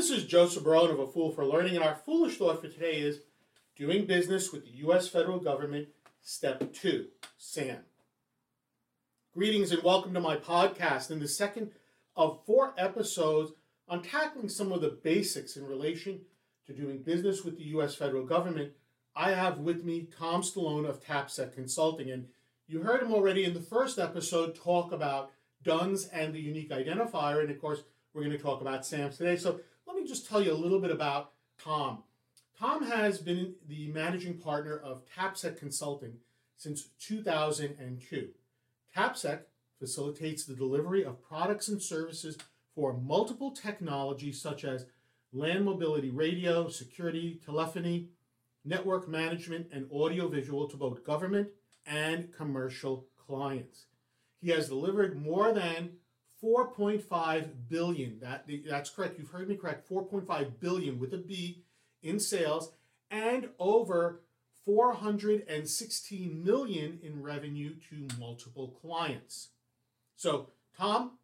This is Joseph Barone of A Fool for Learning, and our foolish thought for today is doing business with the U.S. federal government, step two, SAM. Greetings and welcome to my podcast in the second of four episodes on tackling some of the basics in relation to doing business with the U.S. federal government. I have with me Tom Stallone of TAPSEC Consulting, and you heard him already in the first episode talk about DUNS and the unique identifier, and of course, we're going to talk about SAMs today. So let me just tell you a little bit about Tom. Tom has been the managing partner of TAPSEC Consulting since 2002. TAPSEC facilitates the delivery of products and services for multiple technologies such as land mobility radio, security, telephony, network management, and audiovisual to both government and commercial clients. He has delivered more than 4.5 billion. That that's correct. You've heard me correct. 4.5 billion with a B in sales and over 416 million in revenue to multiple clients. So, Tom,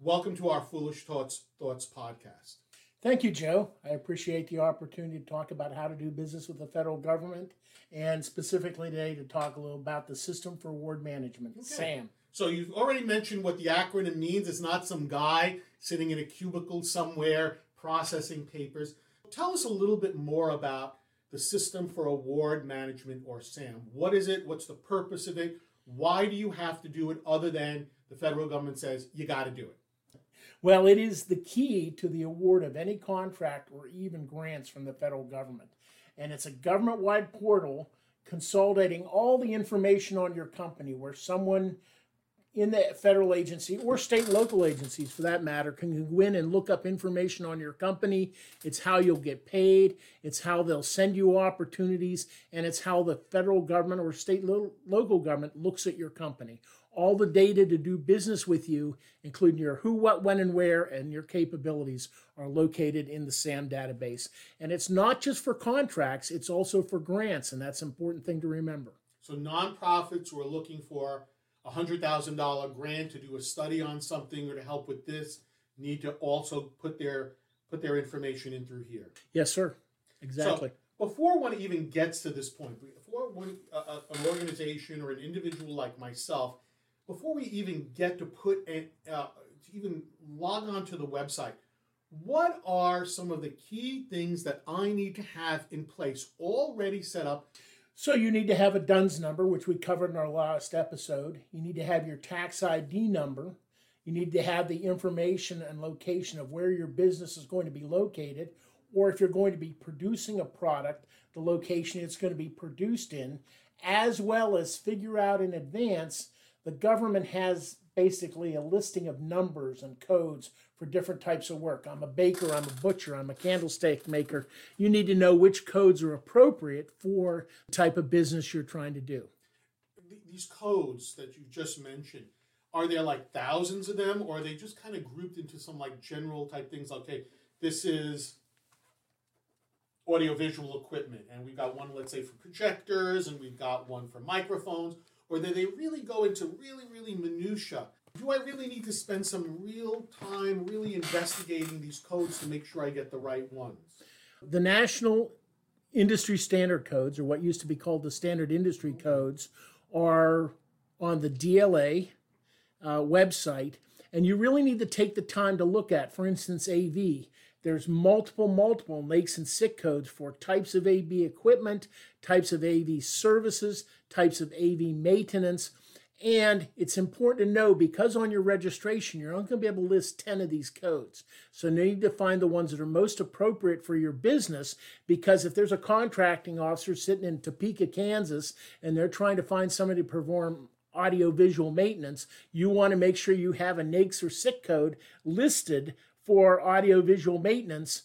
welcome to our Foolish Thoughts Thoughts podcast. Thank you, Joe. I appreciate the opportunity to talk about how to do business with the federal government and specifically today to talk a little about the System for Award Management, okay. SAM. So you've already mentioned what the acronym means. It's not some guy sitting in a cubicle somewhere processing papers. Tell us a little bit more about the System for Award Management or SAM. What is it? What's the purpose of it? Why do you have to do it other than the federal government says you got to do it? Well, it is the key to the award of any contract or even grants from the federal government. And it's a government wide portal consolidating all the information on your company where someone in the federal agency or state and local agencies for that matter can go in and look up information on your company. It's how you'll get paid, it's how they'll send you opportunities, and it's how the federal government or state lo- local government looks at your company. All the data to do business with you, including your who, what, when, and where, and your capabilities, are located in the SAM database. And it's not just for contracts, it's also for grants, and that's an important thing to remember. So, nonprofits who are looking for a hundred thousand dollar grant to do a study on something or to help with this need to also put their put their information in through here. Yes, sir. Exactly. So before one even gets to this point, before one, uh, an organization or an individual like myself, before we even get to put an, uh, to even log on to the website, what are some of the key things that I need to have in place already set up so you need to have a DUNS number, which we covered in our last episode. You need to have your tax ID number. You need to have the information and location of where your business is going to be located, or if you're going to be producing a product, the location it's going to be produced in, as well as figure out in advance the government has basically a listing of numbers and codes for different types of work. I'm a baker, I'm a butcher, I'm a candlestick maker. You need to know which codes are appropriate for the type of business you're trying to do. These codes that you just mentioned, are there like thousands of them or are they just kind of grouped into some like general type things? Okay, this is audiovisual equipment and we've got one let's say for projectors and we've got one for microphones or do they really go into really, really minutia? Do I really need to spend some real time really investigating these codes to make sure I get the right ones? The national industry standard codes, or what used to be called the standard industry codes, are on the DLA uh, website, and you really need to take the time to look at, for instance, AV. There's multiple, multiple NAICS and SIC codes for types of AV equipment, types of AV services, types of AV maintenance. And it's important to know because on your registration, you're only going to be able to list 10 of these codes. So you need to find the ones that are most appropriate for your business because if there's a contracting officer sitting in Topeka, Kansas, and they're trying to find somebody to perform audio visual maintenance, you want to make sure you have a NAICS or SIC code listed for audio visual maintenance.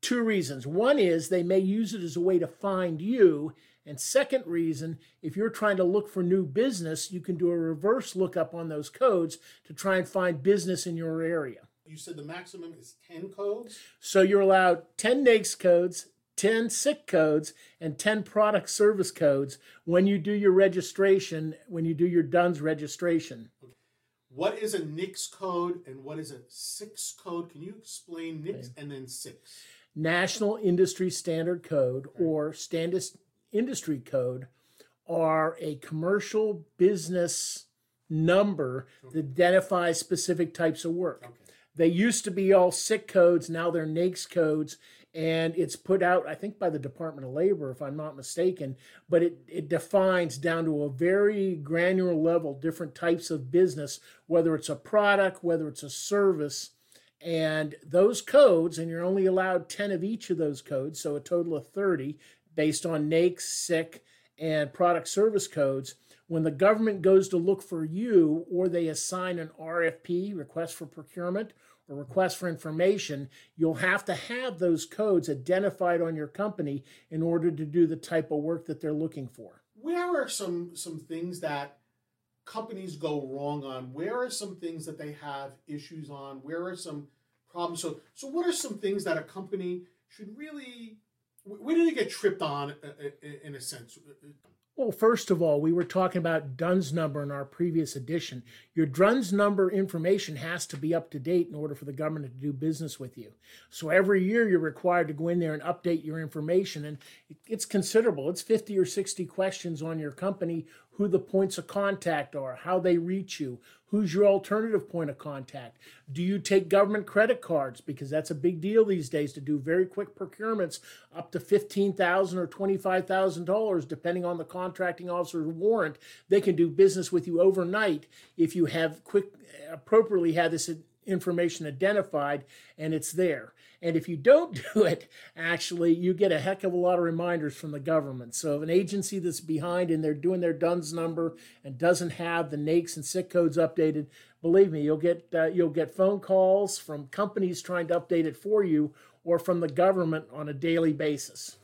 Two reasons. One is they may use it as a way to find you and second reason, if you're trying to look for new business, you can do a reverse lookup on those codes to try and find business in your area. You said the maximum is 10 codes? So you're allowed 10 NAICS codes, 10 SIC codes, and 10 product service codes when you do your registration, when you do your DUNS registration. Okay. What is a NAICS code and what is a SIX code? Can you explain NAICS and then SIX? National Industry Standard Code or Standard Industry Code are a commercial business number that identifies specific types of work. Okay. They used to be all SIC codes, now they're NAICS codes, and it's put out, I think, by the Department of Labor, if I'm not mistaken. But it, it defines down to a very granular level different types of business, whether it's a product, whether it's a service. And those codes, and you're only allowed 10 of each of those codes, so a total of 30 based on NAICS, SIC, and product service codes. When the government goes to look for you or they assign an RFP, request for procurement, or request for information, you'll have to have those codes identified on your company in order to do the type of work that they're looking for. Where are some some things that companies go wrong on? Where are some things that they have issues on? Where are some problems? So so what are some things that a company should really where did they get tripped on uh, uh, in a sense? Well, first of all, we were talking about DUNS number in our previous edition. Your DUNS number information has to be up to date in order for the government to do business with you. So every year you're required to go in there and update your information, and it's considerable. It's 50 or 60 questions on your company who the points of contact are, how they reach you, who's your alternative point of contact. Do you take government credit cards? Because that's a big deal these days to do very quick procurements up to 15,000 or $25,000, depending on the contracting officer's warrant. They can do business with you overnight if you have quick, appropriately had this information identified and it's there. And if you don't do it, actually, you get a heck of a lot of reminders from the government. So if an agency that's behind and they're doing their DUNS number and doesn't have the NAICS and SIC codes updated, believe me, you'll get uh, you'll get phone calls from companies trying to update it for you or from the government on a daily basis.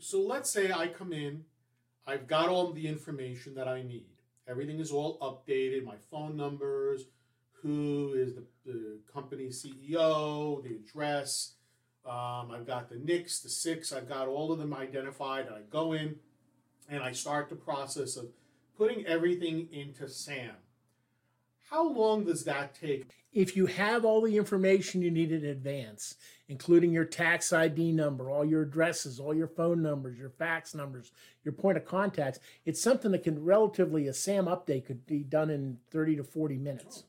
So let's say I come in, I've got all the information that I need. Everything is all updated, my phone numbers, who is the, the company CEO, the address. Um, I've got the NAICS, the SIX, I've got all of them identified. And I go in and I start the process of putting everything into SAM. How long does that take? If you have all the information you need in advance, including your tax ID number, all your addresses, all your phone numbers, your fax numbers, your point of contacts, it's something that can relatively, a SAM update could be done in 30 to 40 minutes.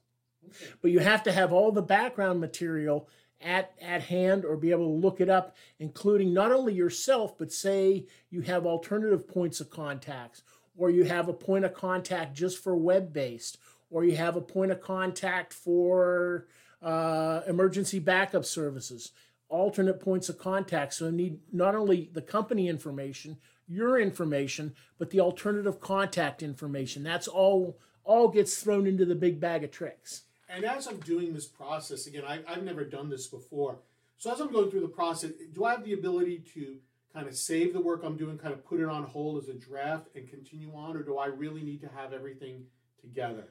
But you have to have all the background material at, at hand or be able to look it up, including not only yourself, but say you have alternative points of contacts, or you have a point of contact just for web based, or you have a point of contact for uh, emergency backup services, alternate points of contact. So you need not only the company information, your information, but the alternative contact information. That's all all gets thrown into the big bag of tricks. And as I'm doing this process, again, I, I've never done this before. So as I'm going through the process, do I have the ability to kind of save the work I'm doing, kind of put it on hold as a draft and continue on, or do I really need to have everything together?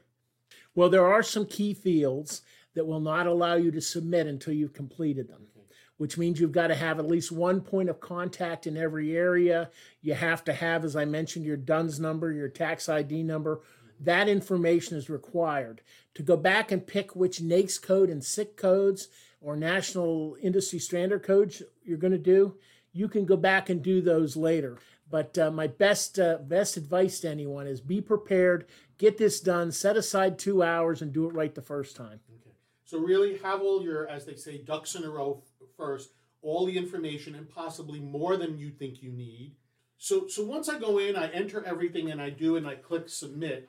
Well, there are some key fields that will not allow you to submit until you've completed them. Okay. Which means you've got to have at least one point of contact in every area. You have to have, as I mentioned, your DUNS number, your tax ID number, that information is required. To go back and pick which NAICS code and SIC codes or national industry standard codes you're going to do, you can go back and do those later. But uh, my best uh, best advice to anyone is be prepared, get this done, set aside two hours, and do it right the first time. Okay. So really have all your, as they say, ducks in a row first, all the information and possibly more than you think you need. So so once I go in, I enter everything and I do and I click submit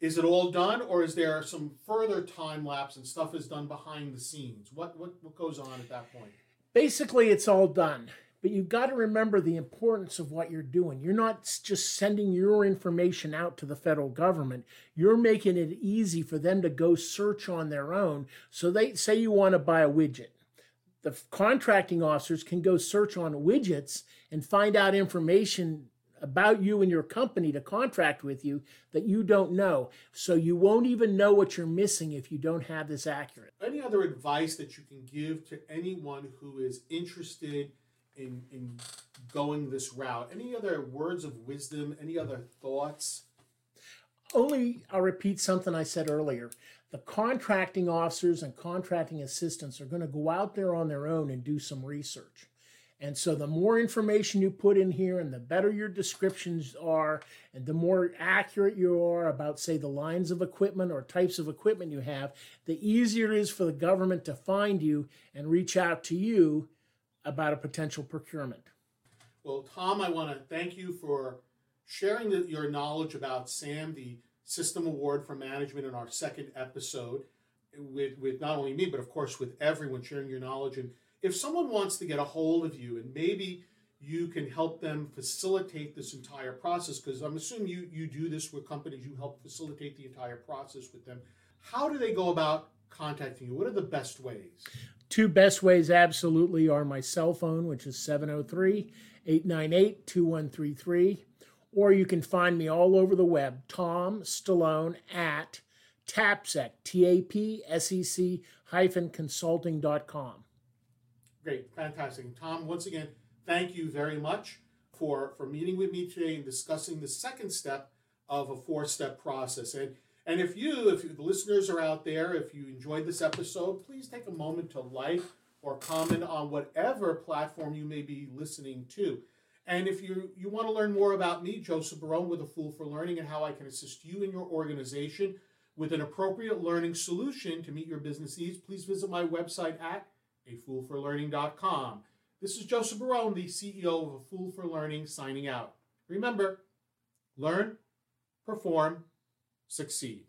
is it all done or is there some further time lapse and stuff is done behind the scenes? What what, what goes on at that point? Basically it's all done but you've got to remember the importance of what you're doing. You're not just sending your information out to the federal government. You're making it easy for them to go search on their own. So they say you want to buy a widget. The contracting officers can go search on widgets and find out information about you and your company to contract with you that you don't know. So you won't even know what you're missing if you don't have this accurate. Any other advice that you can give to anyone who is interested in, in going this route? Any other words of wisdom? Any other thoughts? only I'll repeat something I said earlier. The contracting officers and contracting assistants are going to go out there on their own and do some research. And so the more information you put in here and the better your descriptions are and the more accurate you are about say the lines of equipment or types of equipment you have, the easier it is for the government to find you and reach out to you about a potential procurement. Well, Tom, I want to thank you for sharing the, your knowledge about SAM, the System Award for Management in our second episode with, with not only me, but of course with everyone sharing your knowledge and if someone wants to get a hold of you and maybe you can help them facilitate this entire process because i'm assuming you, you do this with companies you help facilitate the entire process with them how do they go about contacting you? What are the best ways? Two best ways absolutely are my cell phone which is 703-898-2133 or you can find me all over the web tom stallone at tapsec t-a-p-s-e-c hyphen consulting.com Great, fantastic. Tom, once again, thank you very much for, for meeting with me today and discussing the second step of a four-step process. And and if you, if you, the listeners are out there, if you enjoyed this episode, please take a moment to like or comment on whatever platform you may be listening to. And if you, you want to learn more about me, Joseph Barone with A Fool for Learning, and how I can assist you in your organization with an appropriate learning solution to meet your business needs, please visit my website at afoolforlearning.com. This is Joseph Barone, the CEO of A Fool for Learning, signing out. Remember, learn, perform, succeed.